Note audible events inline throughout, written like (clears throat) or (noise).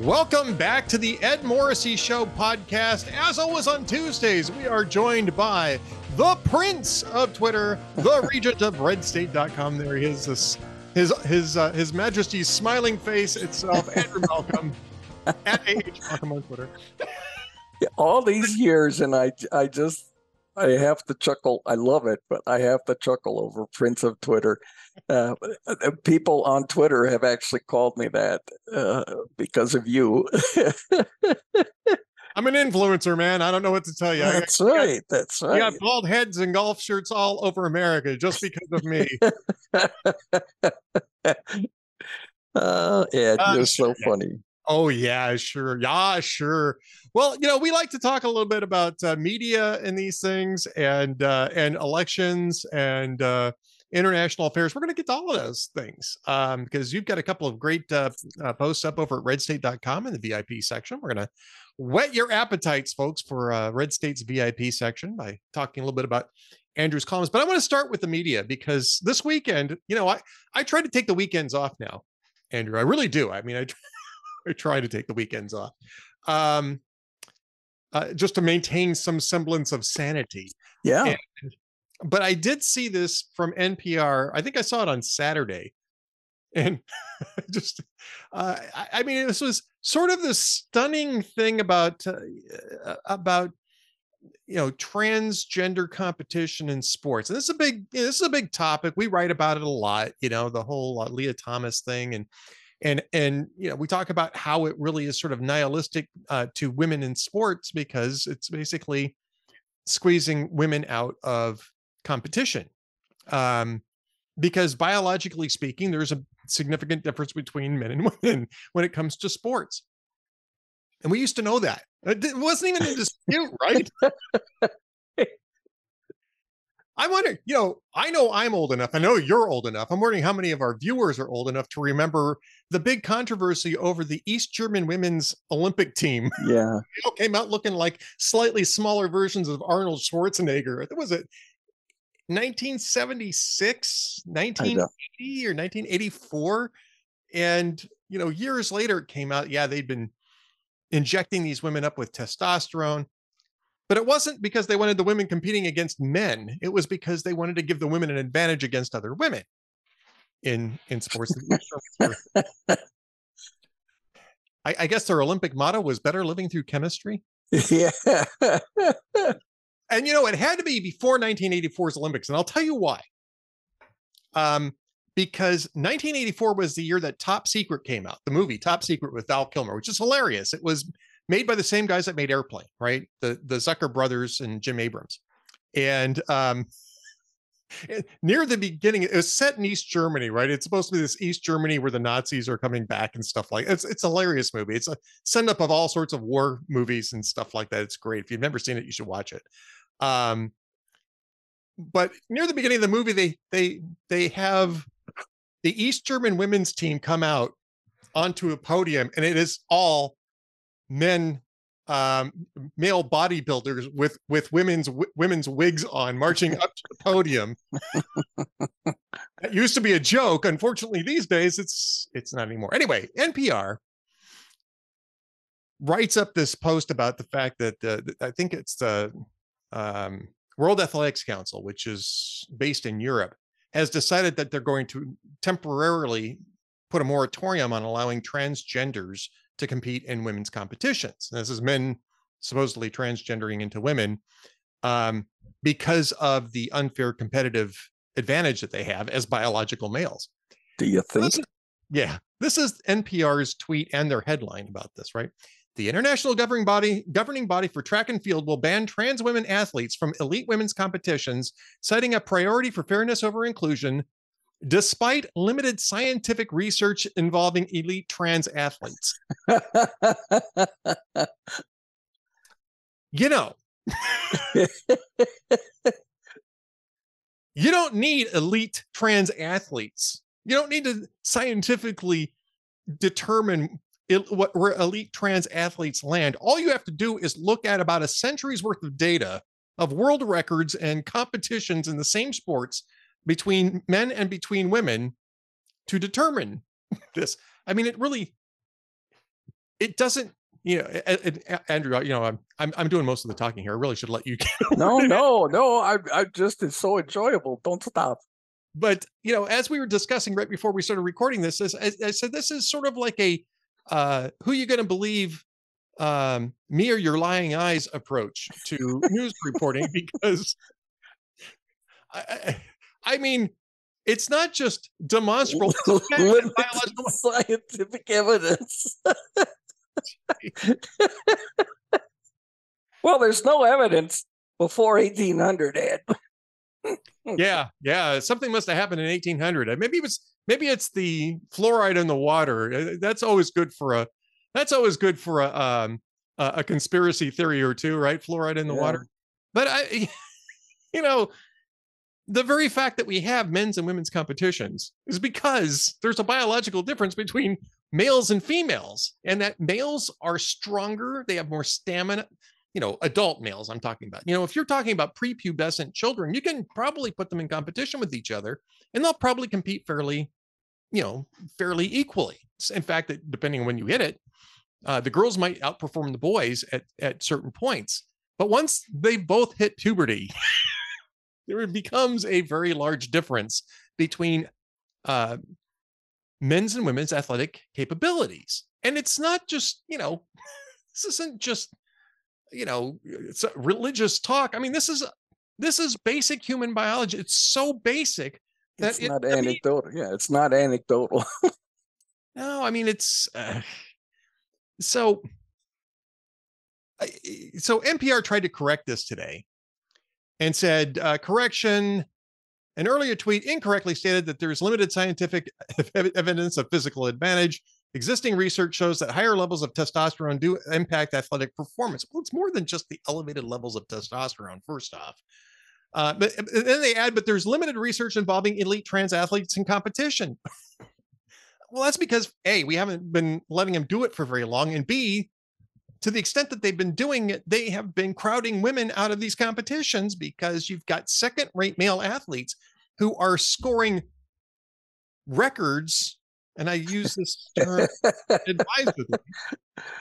Welcome back to the Ed Morrissey Show podcast. As always on Tuesdays, we are joined by the Prince of Twitter, the (laughs) Regent of RedState.com. There he is, this, his his uh, his Majesty's smiling face itself, Andrew Malcolm (laughs) at AH Malcolm on Twitter. All these years, and I I just I have to chuckle. I love it, but I have to chuckle over Prince of Twitter. Uh, uh, people on Twitter have actually called me that uh, because of you. (laughs) I'm an influencer, man. I don't know what to tell you. That's I, right. Got, that's right. You got bald heads and golf shirts all over America just because of me. (laughs) uh, Ed, uh, you're so funny. Oh yeah, sure. Yeah, sure. Well, you know, we like to talk a little bit about uh, media and these things, and uh, and elections, and uh, international affairs. We're going to get to all of those things um, because you've got a couple of great uh, uh, posts up over at redstate.com in the VIP section. We're going to whet your appetites, folks, for uh, Red State's VIP section by talking a little bit about Andrew's columns. But I want to start with the media because this weekend, you know, I, I try to take the weekends off now, Andrew. I really do. I mean, I (laughs) I try to take the weekends off. Um, uh, just to maintain some semblance of sanity. Yeah. And but I did see this from NPR. I think I saw it on Saturday, and (laughs) just uh, I, I, mean, this was sort of the stunning thing about uh, uh, about you know transgender competition in sports, and this is a big you know, this is a big topic. We write about it a lot. You know, the whole uh, Lia Thomas thing, and and and you know we talk about how it really is sort of nihilistic uh, to women in sports because it's basically squeezing women out of competition. Um, because biologically speaking, there's a significant difference between men and (laughs) women when it comes to sports. And we used to know that. It wasn't even a dispute, right? (laughs) I wonder, you know, I know I'm old enough. I know you're old enough. I'm wondering how many of our viewers are old enough to remember the big controversy over the East German women's Olympic team. (laughs) Yeah. came out looking like slightly smaller versions of Arnold Schwarzenegger. Was it 1976, 1980 or 1984. And, you know, years later it came out, yeah, they'd been injecting these women up with testosterone. But it wasn't because they wanted the women competing against men. It was because they wanted to give the women an advantage against other women in in sports. I, I guess their Olympic motto was better living through chemistry. Yeah and you know, it had to be before 1984's Olympics, and I'll tell you why. Um, because 1984 was the year that Top Secret came out, the movie Top Secret with Val Kilmer, which is hilarious. It was made by the same guys that made Airplane, right? The the Zucker brothers and Jim Abrams. And um, near the beginning, it was set in East Germany, right? It's supposed to be this East Germany where the Nazis are coming back and stuff like it's it's a hilarious movie. It's a send up of all sorts of war movies and stuff like that. It's great. If you've never seen it, you should watch it. Um, but near the beginning of the movie, they they they have the East German women's team come out onto a podium, and it is all men, um, male bodybuilders with with women's w- women's wigs on, marching up to the podium. that used to be a joke. Unfortunately, these days it's it's not anymore. Anyway, NPR writes up this post about the fact that uh, I think it's the um, World Athletics Council, which is based in Europe, has decided that they're going to temporarily put a moratorium on allowing transgenders to compete in women's competitions. And this is men supposedly transgendering into women um, because of the unfair competitive advantage that they have as biological males. Do you think? This is, yeah. This is NPR's tweet and their headline about this, right? The international governing body governing body for track and field will ban trans women athletes from elite women's competitions, citing a priority for fairness over inclusion, despite limited scientific research involving elite trans athletes. you know, you don't need elite trans athletes. You don't need to scientifically determine what, where elite trans athletes land. All you have to do is look at about a century's worth of data of world records and competitions in the same sports between men and between women to determine this. I mean, it really it doesn't you know, Andrew, you know, I'm, I'm I'm doing most of the talking here. I really should let you. (laughs) no, no, no. I I just it's so enjoyable. Don't stop. But you know, as we were discussing right before we started recording this, I, I said this is sort of like a uh, who you going to believe, um, me or your lying eyes approach to news reporting (laughs) because I, I mean, it's not just demonstrable (laughs) biological (laughs) scientific evidence. (laughs) well, there's no evidence before 1800, Ed. yeah, yeah. Something must have happened in 1800. Maybe it was. Maybe it's the fluoride in the water. Uh, that's always good for a. That's always good for a um a, conspiracy theory or two, right? Fluoride in the yeah. water. But I, you know, the very fact that we have men's and women's competitions is because there's a biological difference between males and females, and that males are stronger, they have more stamina. You know, adult males, I'm talking about. You know, if you're talking about prepubescent children, you can probably put them in competition with each other, and they'll probably compete fairly, you know, fairly equally. In fact, depending on when you hit it, uh, the girls might outperform the boys at, at certain points. But once they both hit puberty, (laughs) there becomes a very large difference between uh, men's and women's athletic capabilities. And it's not just, you know, (laughs) this isn't just, you know, it's religious talk. I mean, this is this is basic human biology. It's so basic that it's it, not anecdotal. I mean, yeah, it's not anecdotal. (laughs) no, I mean it's uh, so. So NPR tried to correct this today, and said, uh, "Correction: an earlier tweet incorrectly stated that there is limited scientific evidence of physical advantage. Existing research shows that higher levels of testosterone do impact athletic performance. Well, it's more than just the elevated levels of testosterone, first off. Uh, but then they add, but there's limited research involving elite trans athletes in competition. (laughs) well, that's because A, we haven't been letting them do it for very long. And B, to the extent that they've been doing it, they have been crowding women out of these competitions because you've got second rate male athletes who are scoring records. And I use this term (laughs) advisedly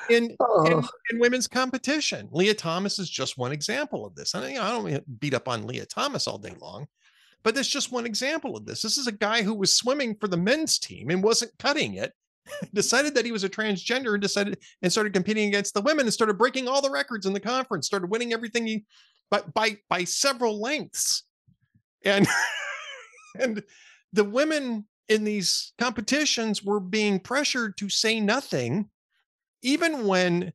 in, oh. in, in, women's competition. Lia Thomas is just one example of this. You know, I don't beat up on Lia Thomas all day long, but there's just one example of this. This is a guy who was swimming for the men's team and wasn't cutting it (laughs) decided that he was a transgender and decided and started competing against the women and started breaking all the records in the conference, started winning everything he but by by several lengths. And (laughs) and the women in these competitions were being pressured to say nothing, even when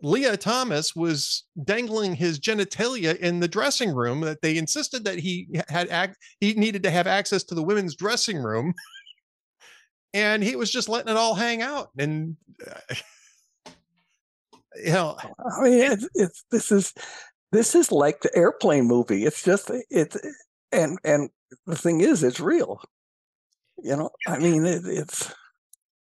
Lia Thomas was dangling his genitalia in the dressing room. That they insisted that he had act, he needed to have access to the women's dressing room (laughs) and he was just letting it all hang out and uh, (laughs) you know i mean it's, it's this is this is like the airplane movie. It's just it's and and the thing is it's real. You know i mean it, it's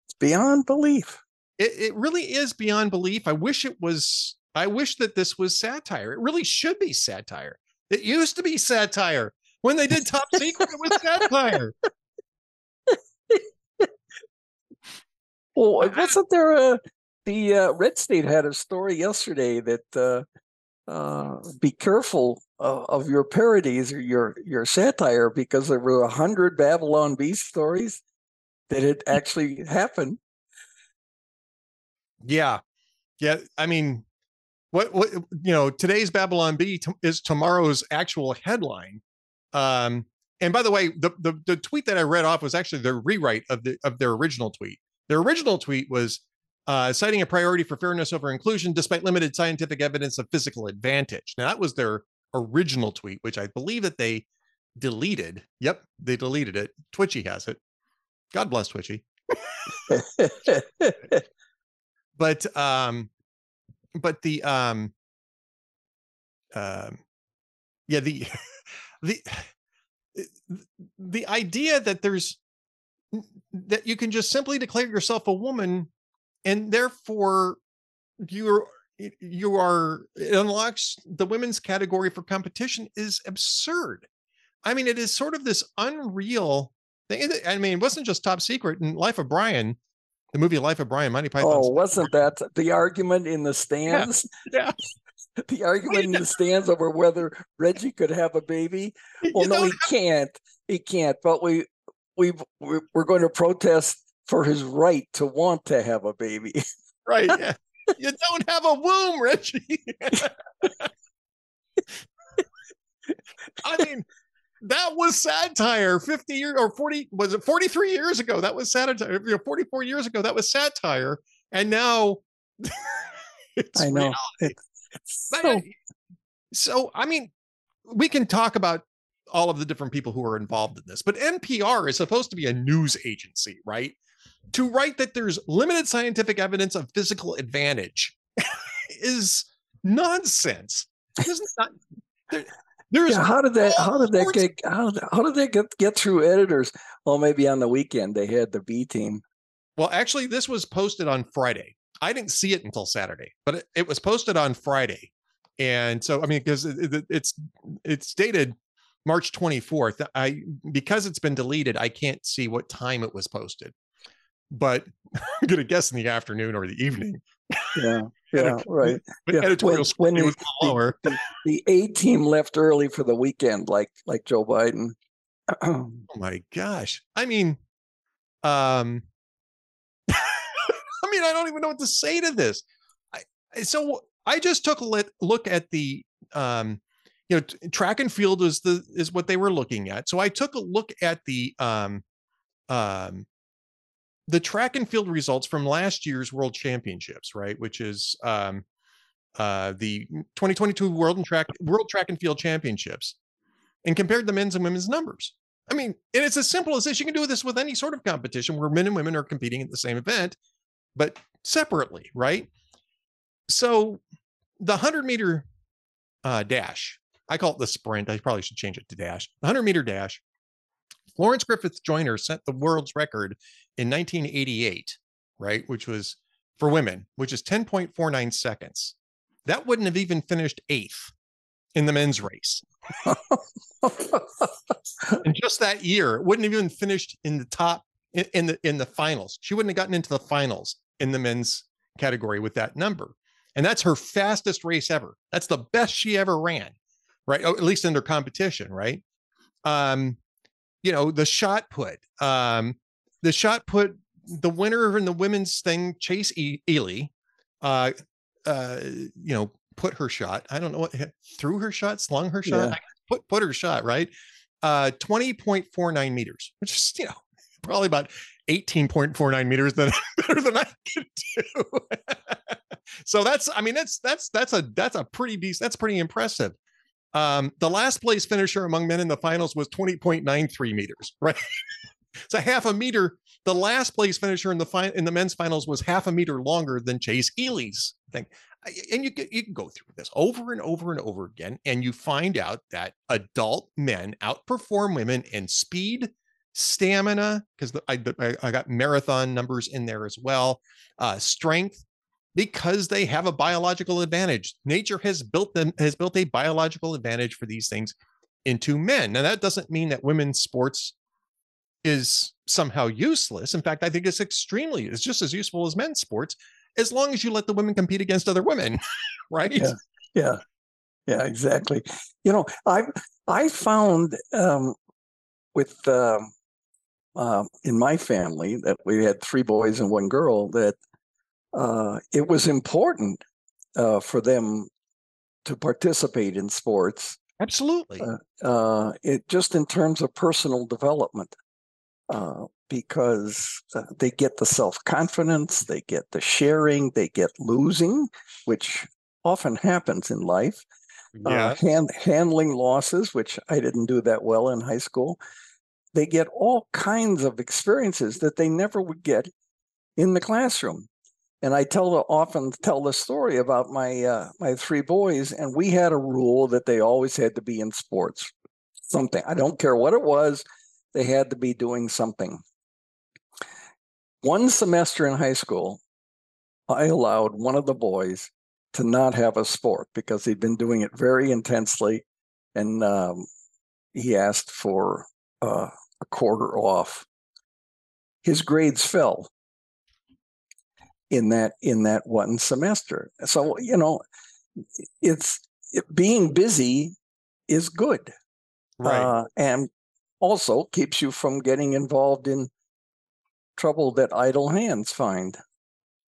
it's beyond belief. It, it really is beyond belief. I wish it was i wish that this was satire. It really should be satire. It used to be satire. When they did top secret it was (laughs) satire Well, wasn't there a the uh, Red State had a story yesterday that uh, uh, be careful of, of, your parodies or your your satire because there were a hundred Babylon Bee stories that had actually happened. Yeah, yeah. I mean, what what you know, today's Babylon Bee t- is tomorrow's actual headline. Um, and by the way, the, the the tweet that I read off was actually the rewrite of the of their original tweet. Their original tweet was uh, citing a priority for fairness over inclusion despite limited scientific evidence of physical advantage. Now, that was their original tweet, which I believe that they deleted. Yep, they deleted it. Twitchy has it. God bless Twitchy. (laughs) but um but the um um yeah the (laughs) the (sighs) the idea that there's that you can just simply declare yourself a woman and therefore you're you are it unlocks the women's category for competition is absurd i mean it is sort of this unreal thing i mean it wasn't just top secret in life of brian the movie Life of Brian, Monty Python. Oh, wasn't that the argument in the stands? Yeah. (laughs) the argument in the stands over whether Reggie could have a baby. Well, You no, he can't. He can't. But we we we're going to protest for his right to want to have a baby. Right. (laughs) Yeah. you don't have a womb, Richie. I mean, that was satire 50 years or 40 was it 43 years ago? That was satire. You know, 44 years ago, that was satire. And now (laughs) it's I know. it's so, so I mean, we can talk about all of the different people who are involved in this, but NPR is supposed to be a news agency, right? To write that there's limited scientific evidence of physical advantage (laughs) is nonsense. Not, there- there's yeah, how did that how did that get how, did- how did that get, get through editors? Well, maybe on the weekend they had the B team. Well, actually, this was posted on Friday. I didn't see it until Saturday, but it, it was posted on Friday, and so I mean, because it, it- it's it's dated March 24th. I because it's been deleted, I can't see what time it was posted, but (laughs) I'm gonna guess in the afternoon or the evening. Yeah, (laughs) yeah, right. But Yeah, editorial when- when was the- a lower. The A team left early for the weekend, like like Joe Biden. (clears throat) Oh my gosh! I mean, um, (laughs) I mean, I don't even know what to say to this. I, I- so I just took a look at the, um, you know, t- track and field is the is what they were looking at. So I took a look at the, um, um, the track and field results from last year's World Championships, right? Which is um, uh, the 2022 World and Track World Track and Field Championships, and compared the men's and women's numbers. I mean, and it's as simple as this. You can do this with any sort of competition where men and women are competing at the same event, but separately, right? So the 100 meter uh, dash, I call it the sprint. I probably should change it to dash. The 100 meter dash. Florence Griffith Joyner set the world's record in 1988, right? Which was for women, which is 10.49 seconds. That wouldn't have even finished eighth in the men's race (laughs) in just that year. It wouldn't have even finished in the top in, in the in the finals. She wouldn't have gotten into the finals in the men's category with that number. And that's her fastest race ever. That's the best she ever ran, right? Oh, at least in their competition, right? Um, you know, the shot put, um, the shot put, the winner in the women's thing, Chase e- Ealey, uh, uh, you know, put her shot. I don't know what threw her shot, slung her shot, Yeah. Put put her shot, right? Uh, 20.49 meters, which is, you know, (laughs) probably about 18.49 meters than (laughs) better than I can do. (laughs) so that's, I mean, that's that's that's a that's a pretty decent, that's pretty impressive. Um, the last place finisher among men in the finals was 20.93 meters, (laughs) right? so half a meter. The last place finisher in the fin- in the men's finals was half a meter longer than Chase Ealey's thing. And you you can go through this over and over and over again, and you find out that adult men outperform women in speed, stamina, because I, I I got marathon numbers in there as well, uh, strength, because they have a biological advantage. Nature has built them has built a biological advantage for these things into men. Now that doesn't mean that women's sports is somehow useless. In fact, I think it's extremely it's just as useful as men's sports as long as you let the women compete against other women, (laughs) right? Yeah. yeah yeah exactly you know i i found um with um uh, in my family that we had three boys and one girl that uh it was important uh for them to participate in sports Absolutely. Uh, uh it just in terms of personal development uh because uh, they get the self-confidence they get the sharing they get losing which often happens in life yeah. uh, hand, handling losses, which I didn't do that well in high school. They get all kinds of experiences that they never would get in the classroom. And I tell the, often tell the story about my uh, my three boys, and we had a rule that they always had to be in sports. Something I don't care what it was, they had to be doing something. One semester in high school, I allowed one of the boys to not have a sport because he'd been doing it very intensely, and um, he asked for uh, a quarter off. His grades fell in that in that one semester. So you know, it's it, being busy is good, Right. uh, and also keeps you from getting involved in trouble that idle hands find.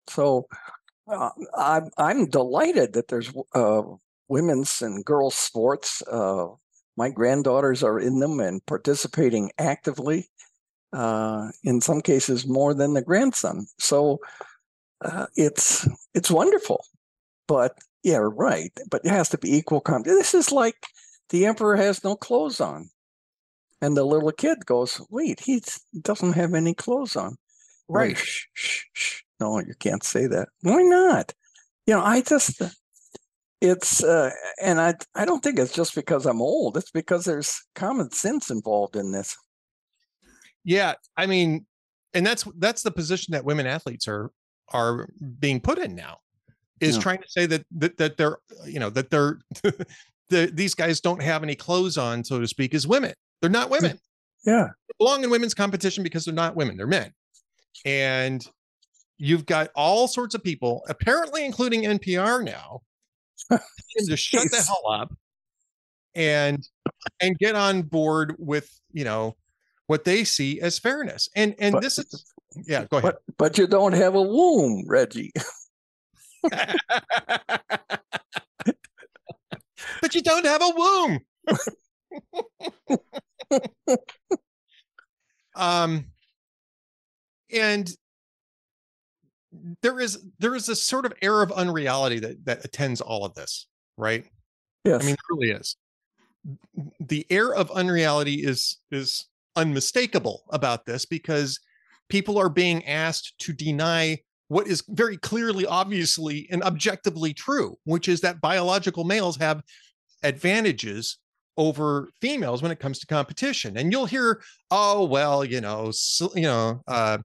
So uh, I'm I'm delighted that there's uh, women's and girls sports. Uh, my granddaughters are in them and participating actively. Uh, in some cases, more than the grandson. So uh, it's it's wonderful. But yeah, right. But it has to be equal. Com- this is like the emperor has no clothes on, and the little kid goes, "Wait, he doesn't have any clothes on." right. Shh, shh, shh. No, you can't say that. Why not? You know, I just it's uh, and I I don't think it's just because I'm old. It's because there's common sense involved in this. Yeah, I mean, and that's that's the position that women athletes are are being put in now, is Yeah. trying to say that that that they're uh, you know that they're (laughs) the these guys don't have any clothes on, so to speak, as women. They're not women. Yeah. They belong in women's competition because they're not women, they're men. And you've got all sorts of people, apparently including NPR now, (laughs) to shut the hell up and and get on board with you know what they see as fairness. And and But- this is yeah, go ahead. But but you don't have a womb, Reggie. (laughs) but you don't have a womb. um and there is there is this sort of air of unreality that that attends all of this, right? Yes. I mean, it really is. The air of unreality is is unmistakable about this because people are being asked to deny what is very clearly, obviously, and objectively true, which is that biological males have advantages over females when it comes to competition. And you'll hear, oh well, you know, so, you know, uh,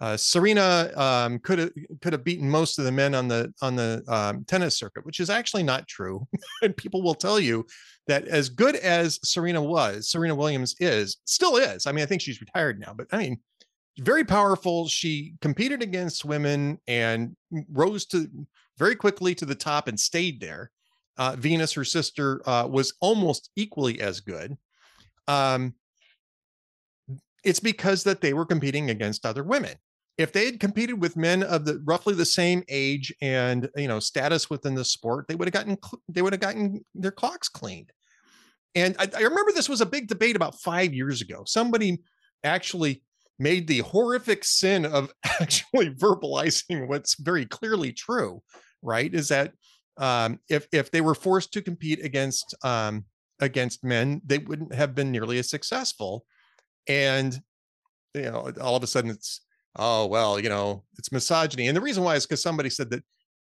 uh, Serena um, could have could have beaten most of the men on the on the um, tennis circuit, which is actually not true. (laughs) and people will tell you that as good as Serena was, Serena Williams is still is. I mean, I think she's retired now, but I mean, very powerful. She competed against women and rose to very quickly to the top and stayed there. Uh, Venus, her sister, uh, was almost equally as good. Um, it's because that they were competing against other women. If they had competed with men of the roughly the same age and you know status within the sport, they would have gotten they would have gotten their clocks cleaned. And I, I remember this was a big debate about five years ago. Somebody actually made the horrific sin of (laughs) actually verbalizing what's very clearly true, right? Is that um, if if they were forced to compete against um, against men, they wouldn't have been nearly as successful. And you know, all of a sudden it's oh well, you know, it's misogyny. And the reason why is because somebody said that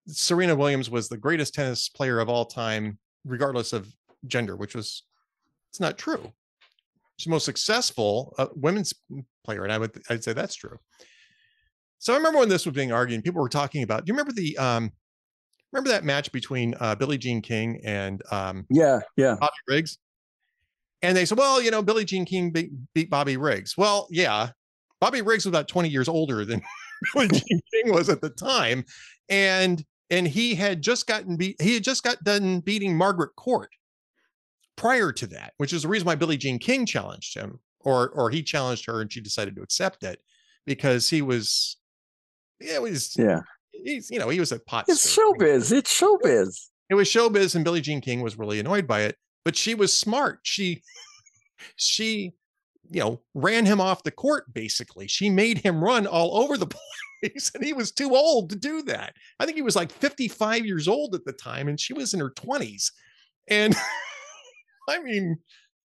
Serena Williams was the greatest tennis player of all time, regardless of gender, which was it's not true. She's most successful uh, women's player, and I would I'd say that's true. So I remember when this was being argued, people were talking about. Do you remember the um, remember that match between uh, Billie Jean King and um, yeah, yeah. Bobby Riggs? And they said, well, you know, Billie Jean King beat, beat Bobby Riggs. Well, yeah, Bobby Riggs was about 20 years older than (laughs) Billie Jean King was at the time, and and he had just gotten beat. He had just got done beating Margaret Court prior to that, which is the reason why Billie Jean King challenged him, or or he challenged her, and she decided to accept it because he was, yeah, it was, Yeah. he's, you know, he was a pot. It's showbiz. It's showbiz. It was showbiz, and Billie Jean King was really annoyed by it, but she was smart. She, she, you know, ran him off the court. Basically, she made him run all over the (laughs) place, and he was too old to do that. I think he was like 55 years old at the time, and she was in her 20s. And (laughs) I mean,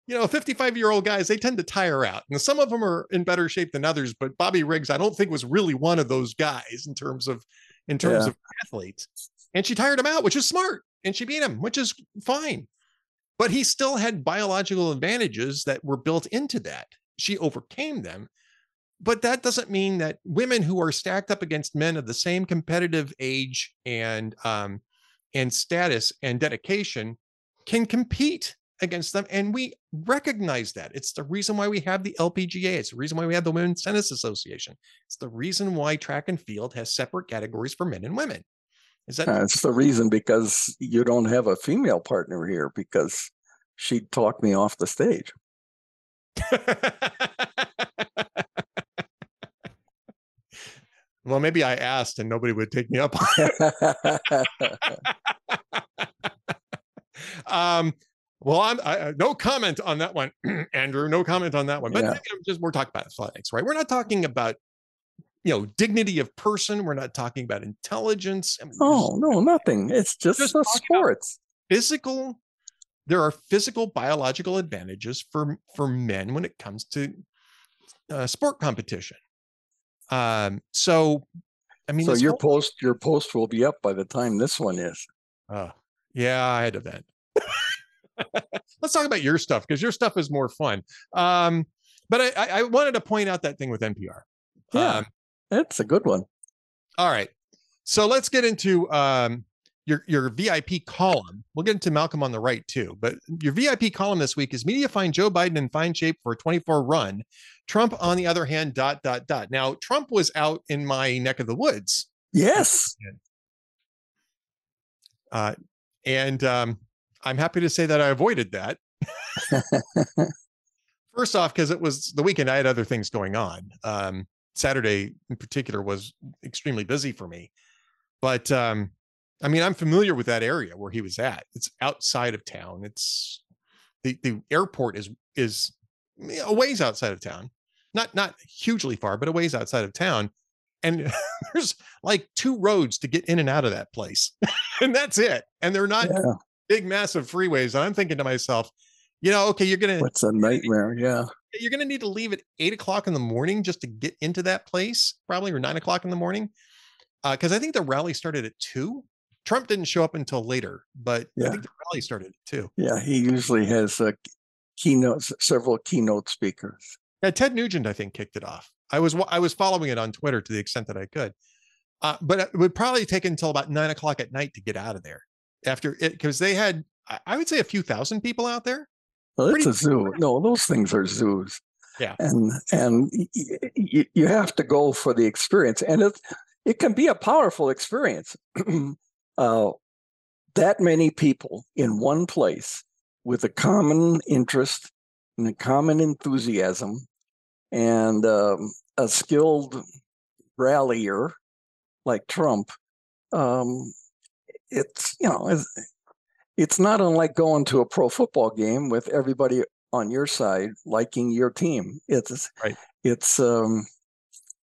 you know, 55 year old guys, they tend to tire out. And some of them are in better shape than others, but Bobby Riggs, I don't think was really one of those guys in terms of in terms Yeah. of athletes. And she tired him out, which is smart. And she beat him, which is fine. But he still had biological advantages that were built into that. She overcame them. But that doesn't mean that women who are stacked up against men of the same competitive age and um, and status and dedication can compete against them. And we recognize that. It's the reason why we have the LPGA. It's the reason why we have the Women's Tennis Association. It's the reason why track and field has separate categories for men and women. Is that That's the reason because you don't have a female partner here because she'd talk me off the stage. (laughs) well, maybe I asked and nobody would take me up on it. (laughs) (laughs) um, well, I'm I, no comment on that one, (clears throat) Andrew. No comment on that one. But Yeah. just we're talking about athletics, right? We're not talking about you know dignity of person. We're not talking about intelligence. I mean, oh no, nothing. It's just, Just sports. physical. There are physical biological advantages for for men when it comes to uh, sport competition. Um, so, I mean, so your whole- post your post will be up by the time this one is. Uh, yeah, I had to vent. Let's talk about your stuff because your stuff is more fun. Um, but I, I, I wanted to point out that thing with NPR. Yeah. Um, That's a good one. all right. So let's get into um, your your VIP column. We'll get into Malcolm on the right too. But your VIP column this week is media find Joe Biden in fine shape for a 24 run. Trump, on the other hand, dot dot dot. Now Trump was out in my neck of the woods Yes. Uh, and um, I'm happy to say that I avoided that. (laughs) First off, because it was the weekend, I had other things going on. Um, Saturday, in particular, was extremely busy for me. But um, I mean, I'm familiar with that area where he was at. It's outside of town. It's the the airport is is a ways outside of town, not not hugely far, but a ways outside of town. And (laughs) there's like two roads to get in and out of that place, (laughs) and that's it. And they're not Yeah. Big, massive freeways. And I'm thinking to myself, you know, okay, you're gonna What's a nightmare? Yeah. you're gonna need to leave at eight o'clock in the morning just to get into that place, probably or nine o'clock in the morning, because I think the rally started at two. Trump didn't show up until later, but I Yeah. think the rally started at two. Yeah. He usually has uh, keynotes, several keynote speakers. Yeah, Ted Nugent, I think, kicked it off. I was I was following it on Twitter to the extent that I could, uh, but it would probably take until about nine o'clock at night to get out of there after it because they had I- would say a few thousand people out there. Well, it's Pretty- a zoo. No, those things are zoos. Yeah. And and y- y- you have to go for the experience, and it it can be a powerful experience. (clears throat) uh, that many people in one place with a common interest and a common enthusiasm, and um, a skilled rallier like Trump. Um, it's you know it's, it's not unlike going to a pro football game with everybody on your side liking your team. It's Right. It's um.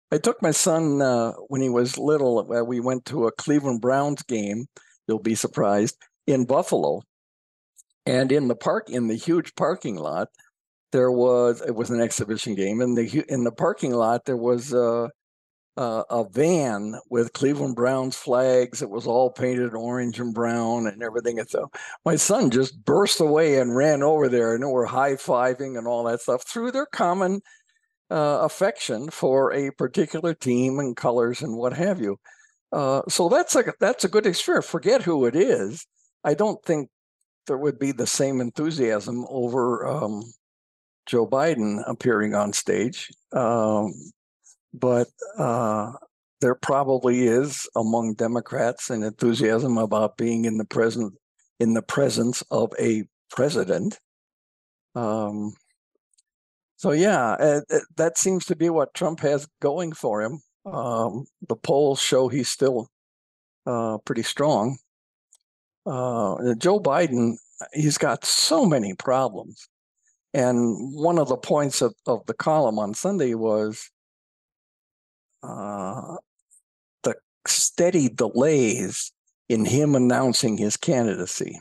I took my son uh, when he was little. Uh, we went to a Cleveland Browns game. You'll be surprised in Buffalo, and in the park in the huge parking lot, there was it was an exhibition game. In the in the parking lot, there was uh, uh, a van with Cleveland Browns flags. It was all painted orange and brown and everything. And so my son just burst away and ran over there, and were high fiving and all that stuff through their common uh, affection for a particular team and colors and what have you. Uh, so that's a that's a good experience. Forget who it is. I don't think there would be the same enthusiasm over um, Joe Biden appearing on stage. Um, but uh, there probably is among Democrats an enthusiasm about being in the present in the presence of a president. Um, so yeah, uh, uh, that seems to be what Trump has going for him. Um, the polls show he's still uh, pretty strong. Uh, Joe Biden, he's got so many problems. And one of the points of, of the column on Sunday was uh, the steady delays in him announcing his candidacy.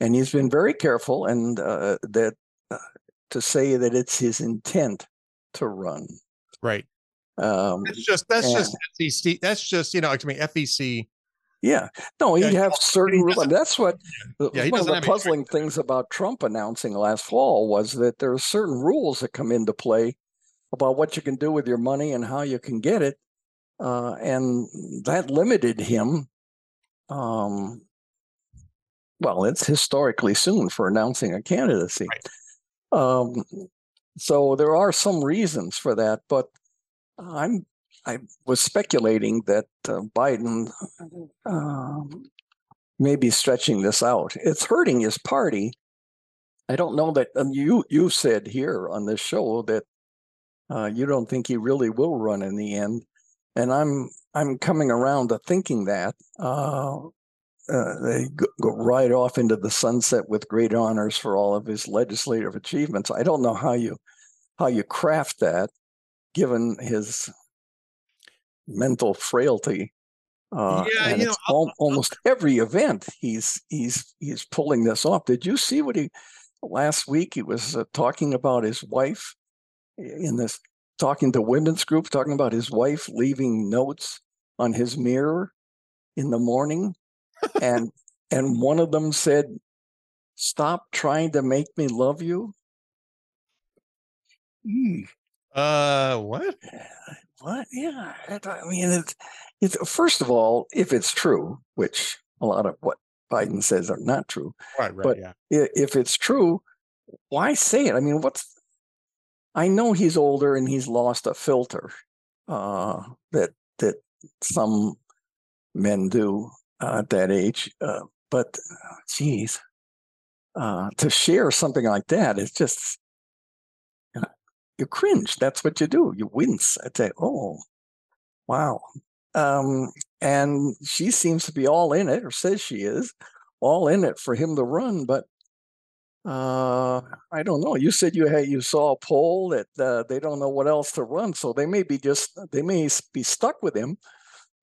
And he's been very careful and uh, that uh, to say that it's his intent to run. Right. Um, That's just that's Yeah. just FEC. That's just you know, I mean FEC. yeah, no, Yeah, he'd he have certain. rules. doesn't- That's what Yeah, one of the puzzling things about Trump announcing last fall was that there are certain rules that come into play about what you can do with your money and how you can get it, uh, and that limited him. Um, well, it's historically soon for announcing a candidacy. Right. Um, so there are some reasons for that, but I'm I was speculating that uh, Biden um, may be stretching this out. It's hurting his party. I don't know that um, you you said here on this show that uh, you don't think he really will run in the end, and I'm I'm coming around to thinking that uh, uh, they go, go right off into the sunset with great honors for all of his legislative achievements. I don't know how you how you craft that, given his mental frailty. Uh, yeah, and you know, al- almost every event he's he's he's pulling this off. Did you see what he last week? He was uh, talking about his wife in this talking to women's group, talking about his wife leaving notes on his mirror in the morning, and and one of them said, "Stop trying to make me love you." Mm. Uh, what? (sighs) what? Yeah, I mean, it's, it's first of all, if it's true, which a lot of what Biden says are not true, right? Right. But yeah. if it's true, why say it? I mean, what's? I know he's older and he's lost a filter uh, that that some men do uh, at that age, uh, but geez, uh, to share something like that is just you cringe. That's what you do. You wince. I say, oh, wow. Um, and she seems to be all in it, or says she is, all in it for him to run. But uh, I don't know. You said you had you saw a poll that uh, they don't know what else to run, so they may be just they may be stuck with him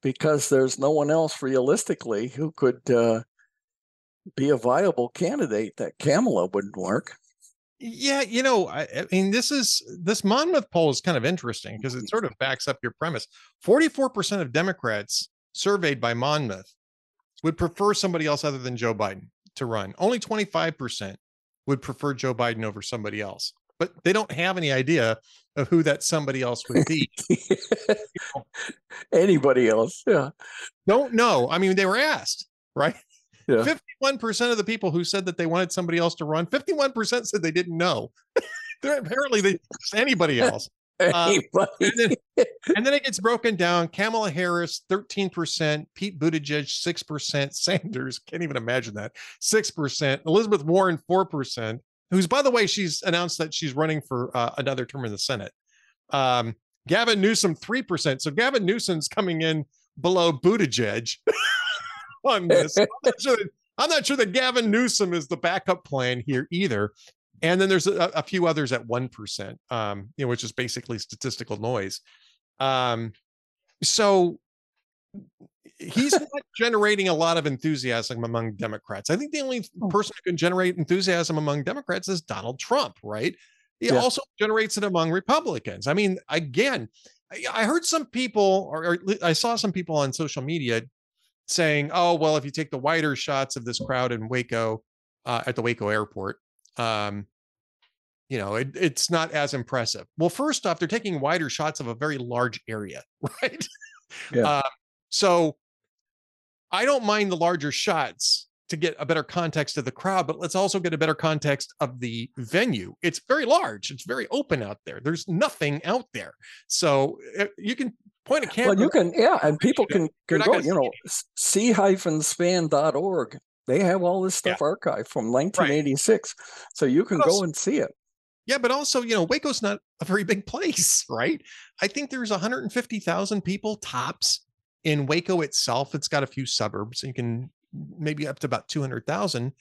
because there's no one else realistically who could uh, be a viable candidate. That Kamala wouldn't work. Yeah, you know, I, I, mean, this is this Monmouth poll is kind of interesting because it sort of backs up your premise. Forty-four percent of Democrats surveyed by Monmouth would prefer somebody else other than Joe Biden to run. Only twenty-five percent would prefer Joe Biden over somebody else, but they don't have any idea of who that somebody else would be. you (laughs) know, Anybody else? Yeah, don't know. I mean, they were asked, right? Yeah. 51% of the people who said that they wanted somebody else to run, 51% said they didn't know. (laughs) They're, apparently they anybody else. Um, and, then, (laughs) and, then, it gets broken down. Kamala Harris, 13%, Pete Buttigieg, 6%, Sanders, can't even imagine that, 6%, Elizabeth Warren, 4%, who's, by the way, she's announced that she's running for uh, another term in the Senate. Um, Gavin Newsom, 3%. So Gavin Newsom's coming in below Buttigieg. (laughs) on this. I'm not, sure that, I'm not sure that Gavin Newsom is the backup plan here either. And then there's a, a few others at 1%, um, you know, which is basically statistical noise. Um, so he's (laughs) not generating a lot of enthusiasm among Democrats. I think the only oh. person who can generate enthusiasm among Democrats is Donald Trump, right? He yeah. also generates it among Republicans. I mean, again, I heard some people, or, or, I saw some people on social media saying, "Oh, well, if you take the wider shots of this crowd in Waco uh, at the Waco airport, um, you know, it, it's not as impressive." Well, first off, they're taking wider shots of a very large area, (laughs) right? Yeah. Uh, so I don't mind the larger shots to get a better context of the crowd, but let's also get a better context of the venue. It's very large. It's very open out there. There's nothing out there. So eh, you can point a camera. Well, you can, yeah, and people (laughs) can, can go, you know, c-span.org. They have all this stuff yeah. archived from 1986. Right. So you can also, go and see it. Yeah, but also, you know, Waco's not a very big place, (laughs) right? I think there's 150,000 people tops in Waco itself. It's got a few suburbs. You can maybe up to about 200,000.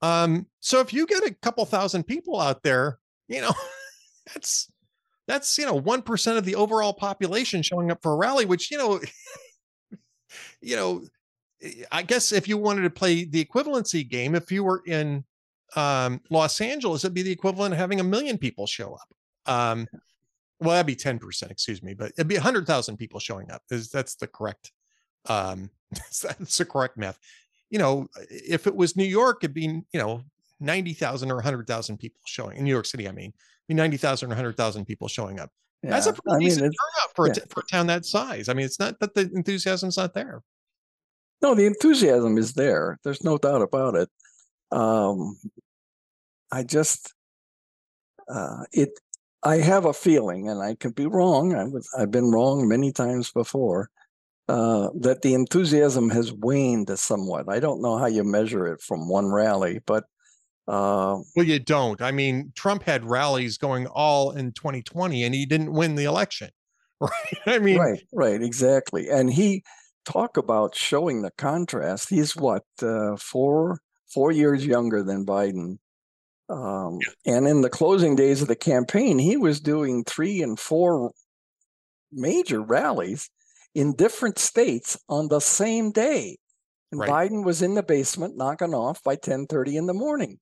Um, so if you get a couple thousand people out there, you know, (laughs) that's that's you know 1% of the overall population showing up for a rally which you know (laughs) you know i guess if you wanted to play the equivalency game if you were in um, los angeles it'd be the equivalent of having a million people show up um, well that'd be 10% excuse me but it'd be 100000 people showing up is that's the correct um, (laughs) that's the correct math you know if it was new york it'd be you know 90,000 or 100,000 people showing in New York City. I mean, mean 90,000 or 100,000 people showing up. Yeah. That's a pretty I decent mean, turnout for, yeah. a t- for a town that size. I mean, it's not that the enthusiasm's not there. No, the enthusiasm is there. There's no doubt about it. um, I just uh, it. I have a feeling, and I could be wrong. I was I've been wrong many times before. Uh, that the enthusiasm has waned somewhat. I don't know how you measure it from one rally, but uh, well, you don't. I mean, Trump had rallies going all in 2020, and he didn't win the election, (laughs) right? I mean, right, right, exactly. And he talk about showing the contrast. He's what uh, four four years younger than Biden. Um, yeah. And in the closing days of the campaign, he was doing three and four major rallies in different states on the same day. And right. Biden was in the basement knocking off by 10:30 in the morning.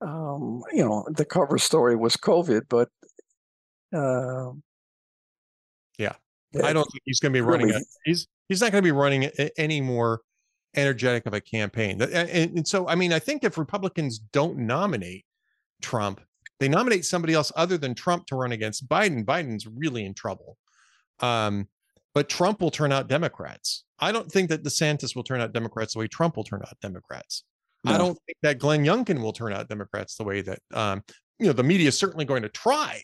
Um, you know, the cover story was COVID, but uh, yeah, I don't think he's going to be running. Really, a, he's he's not going to be running a, any more energetic of a campaign. And, and so, I mean, I think if Republicans don't nominate Trump, they nominate somebody else other than Trump to run against Biden. Biden's really in trouble. Um, but Trump will turn out Democrats. I don't think that DeSantis will turn out Democrats the way Trump will turn out Democrats. No. I don't think that Glenn Youngkin will turn out Democrats the way that um, you know the media is certainly going to try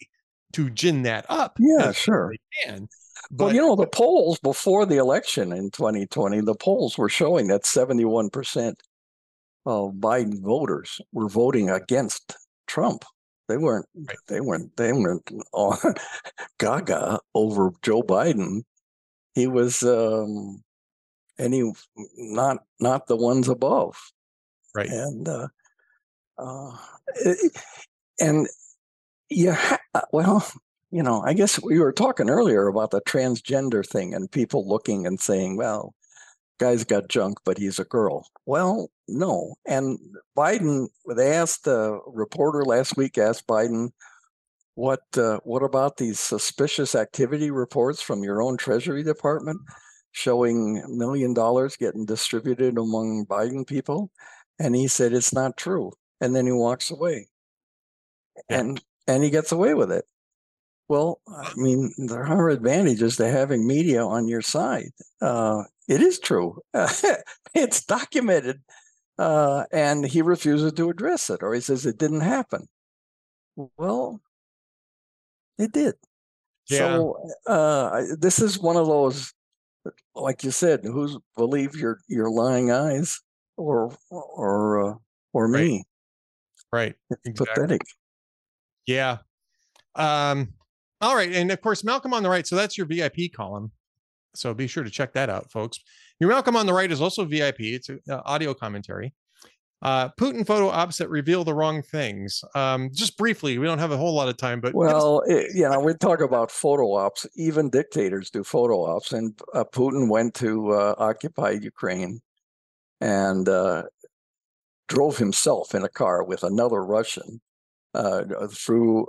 to gin that up. Yeah, sure. They can. But, well, you know, the polls before the election in 2020, the polls were showing that 71% of Biden voters were voting against Trump. They weren't. Right. They weren't. They weren't on (laughs) Gaga over Joe Biden he was um any not not the ones above right and uh uh and yeah uh, well you know i guess we were talking earlier about the transgender thing and people looking and saying well guy's got junk but he's a girl well no and biden they asked a reporter last week asked biden what uh, what about these suspicious activity reports from your own Treasury Department showing million dollars getting distributed among Biden people? And he said it's not true. And then he walks away. Yeah. And and he gets away with it. Well, I mean, there are advantages to having media on your side. Uh, it is true. (laughs) it's documented. Uh, and he refuses to address it, or he says it didn't happen. Well, it did. Yeah. So uh, this is one of those, like you said, who's believe your your lying eyes or or uh, or me? Right. right. Exactly. Pathetic. Yeah. Um. All right, and of course, Malcolm on the right. So that's your VIP column. So be sure to check that out, folks. Your Malcolm on the right is also VIP. It's an uh, audio commentary. Uh, Putin photo ops that reveal the wrong things. Um, just briefly, we don't have a whole lot of time, but well, it, you know, we talk about photo ops. Even dictators do photo ops, and uh, Putin went to uh, occupy Ukraine and uh, drove himself in a car with another Russian uh, through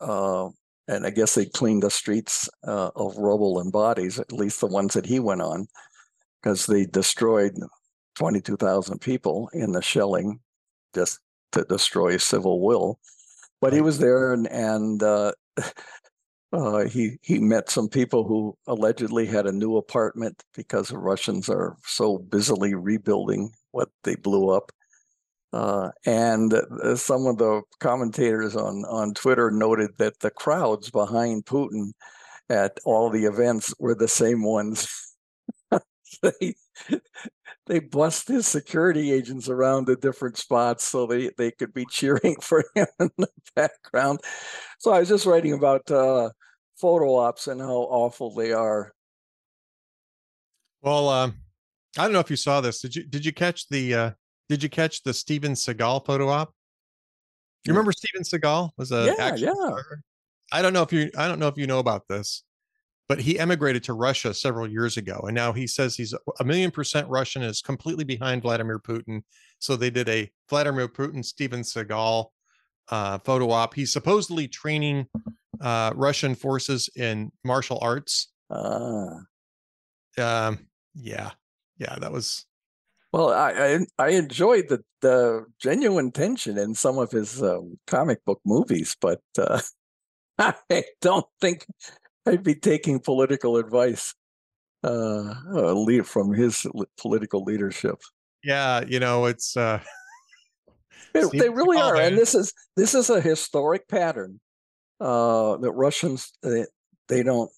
uh, and I guess they cleaned the streets uh, of rubble and bodies, at least the ones that he went on, because they destroyed 22,000 people in the shelling just to destroy civil will. But he was there and, and uh, (laughs) uh, he he met some people who allegedly had a new apartment because the Russians are so busily rebuilding what they blew up. Uh, and uh, some of the commentators on on Twitter noted that the crowds behind Putin at all the events were the same ones. (laughs) they they bust his security agents around the different spots so they, they could be cheering (laughs) for him in the background. So I was just writing about uh, photo ops and how awful they are. Well, um, I don't know if you saw this. Did you did you catch the uh, did you catch the Steven Seagal photo op? You remember Steven Seagal was a yeah yeah. Star? I don't know if you I don't know if you know about this but he emigrated to Russia several years ago. And now he says he's a million percent Russian, is completely behind Vladimir Putin. So they did a Vladimir Putin, Steven Seagal uh, photo op. He's supposedly training uh, Russian forces in martial arts. Uh. Um, yeah, yeah, that was. Well, I, I, I enjoyed the the genuine tension in some of his um, comic book movies, but uh, (laughs) I don't think I'd be taking political advice uh, uh, from his political leadership. Yeah, you know, it's uh (laughs) They, they really all are, and this is this is a historic pattern uh, that Russians they, they don't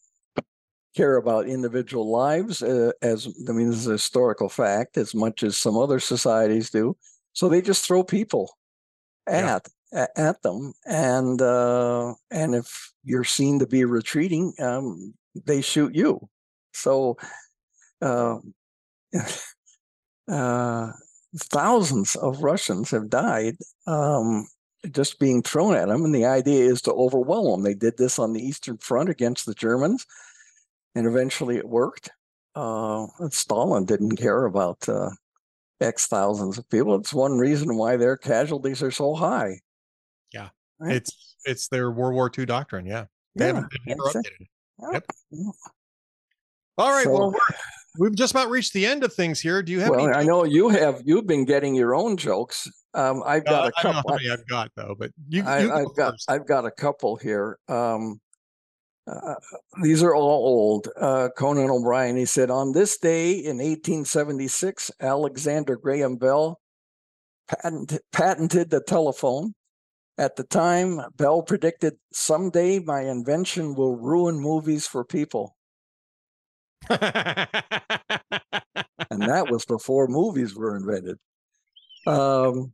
care about individual lives uh, as I mean this is a historical fact as much as some other societies do. So they just throw people at a- at them, and uh, and if you're seen to be retreating, um, they shoot you. So. Um, (laughs) uh, thousands of Russians have died um, just being thrown at them, and the idea is to overwhelm them. They did this on the Eastern Front against the Germans, and eventually it worked. Uh, Stalin didn't care about uh, X thousands of people. It's one reason why their casualties are so high. Yeah. Right? it's it's their World War II doctrine. Yeah. They yeah, haven't they've never that's it. updated. it. Yep. Yep. All right. So- well, we're, we've just about reached the end of things here. Do you have Well, any I know you have. You've been getting your own jokes. Um, I've Uh, got a I don't know couple. how many I've got though, but you, I, go I've got. I've got a couple here. Um, uh, these are all old. Uh, Conan O'Brien. He said, "On this day in 1876, Alexander Graham Bell patent, patented the telephone. At the time, Bell predicted someday my invention will ruin movies for people, and that was before movies were invented." Um,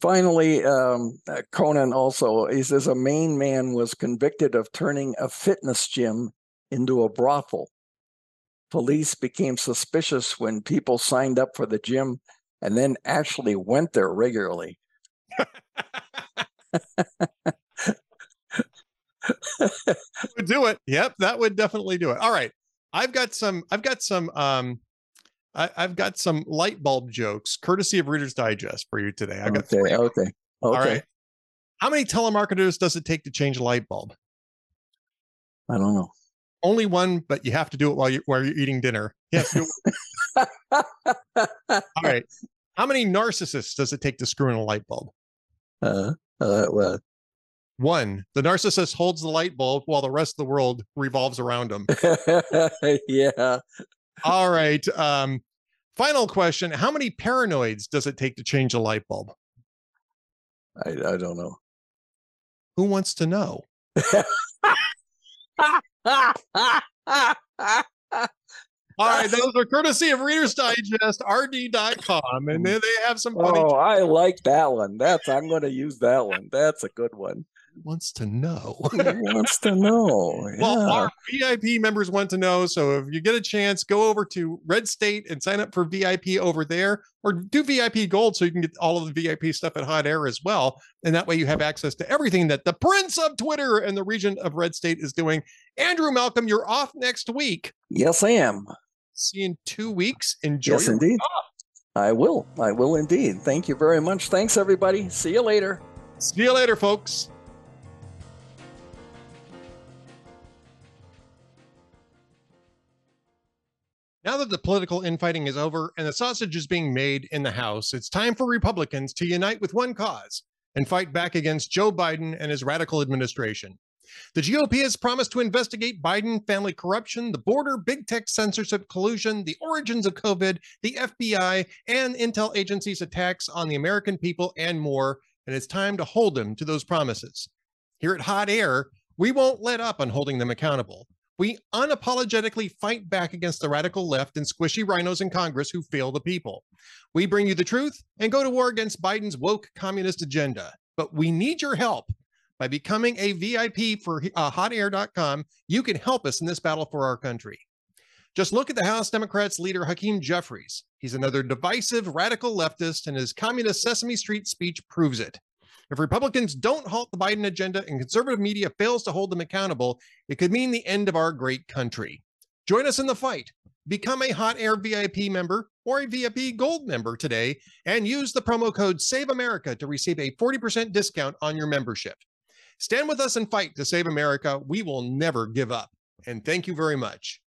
finally, um, uh, Conan also he says a Maine man was convicted of turning a fitness gym into a brothel. Police became suspicious when people signed up for the gym and then actually went there regularly. (laughs) would do it. Yep, that would definitely do it. All right. I've got some I've got some um I, I've got some light bulb jokes courtesy of Reader's Digest for you today. I've got Okay, three. okay, okay. All right. How many telemarketers does it take to change a light bulb? I don't know. Only one, but you have to do it while you while you're eating dinner. Yes. (laughs) All right. How many narcissists does it take to screw in a light bulb? uh, uh, well, One. The narcissist holds the light bulb while the rest of the world revolves around him. (laughs) yeah. All right. Um, final question. How many paranoids does it take to change a light bulb? I, I don't know. Who wants to know? (laughs) All right, those are courtesy of Reader's Digest, rd.com, and then they have some funny. oh, I like that one. That's I'm going to use that one. That's a good one. Wants to know? (laughs) Wants to know? Well, Yeah. our VIP members want to know. So if you get a chance, go over to Red State and sign up for VIP over there, or do VIP Gold so you can get all of the VIP stuff at Hot Air as well. And that way you have access to everything that the Prince of Twitter and the region of Red State is doing. Andrew Malcolm, you're off next week. yes, I am. See you in two weeks. Enjoy. Yes, indeed. I will. I will indeed. Thank you very much. Thanks, everybody. See you later. See you later, folks. Now that the political infighting is over and the sausage is being made in the House, it's time for Republicans to unite with one cause and fight back against Joe Biden and his radical administration. The GOP has promised to investigate Biden family corruption, the border, big tech censorship collusion, the origins of COVID, the FBI, and intel agencies' attacks on the American people, and more. And it's time to hold them to those promises. Here at Hot Air, we won't let up on holding them accountable. We unapologetically fight back against the radical left and squishy rhinos in Congress who fail the people. We bring you the truth and go to war against Biden's woke communist agenda. But we need your help. By becoming a VIP for uh, hotair.com, you can help us in this battle for our country. Just look at the House Democrats leader Hakeem Jeffries. He's another divisive radical leftist, and his communist Sesame Street speech proves it. If Republicans don't halt the Biden agenda and conservative media fails to hold them accountable, it could mean the end of our great country. Join us in the fight. Become a Hot Air VIP member or a VIP Gold member today and use the promo code Save America to receive a 40% discount on your membership. Stand with us and fight to save America. We will never give up. And thank you very much.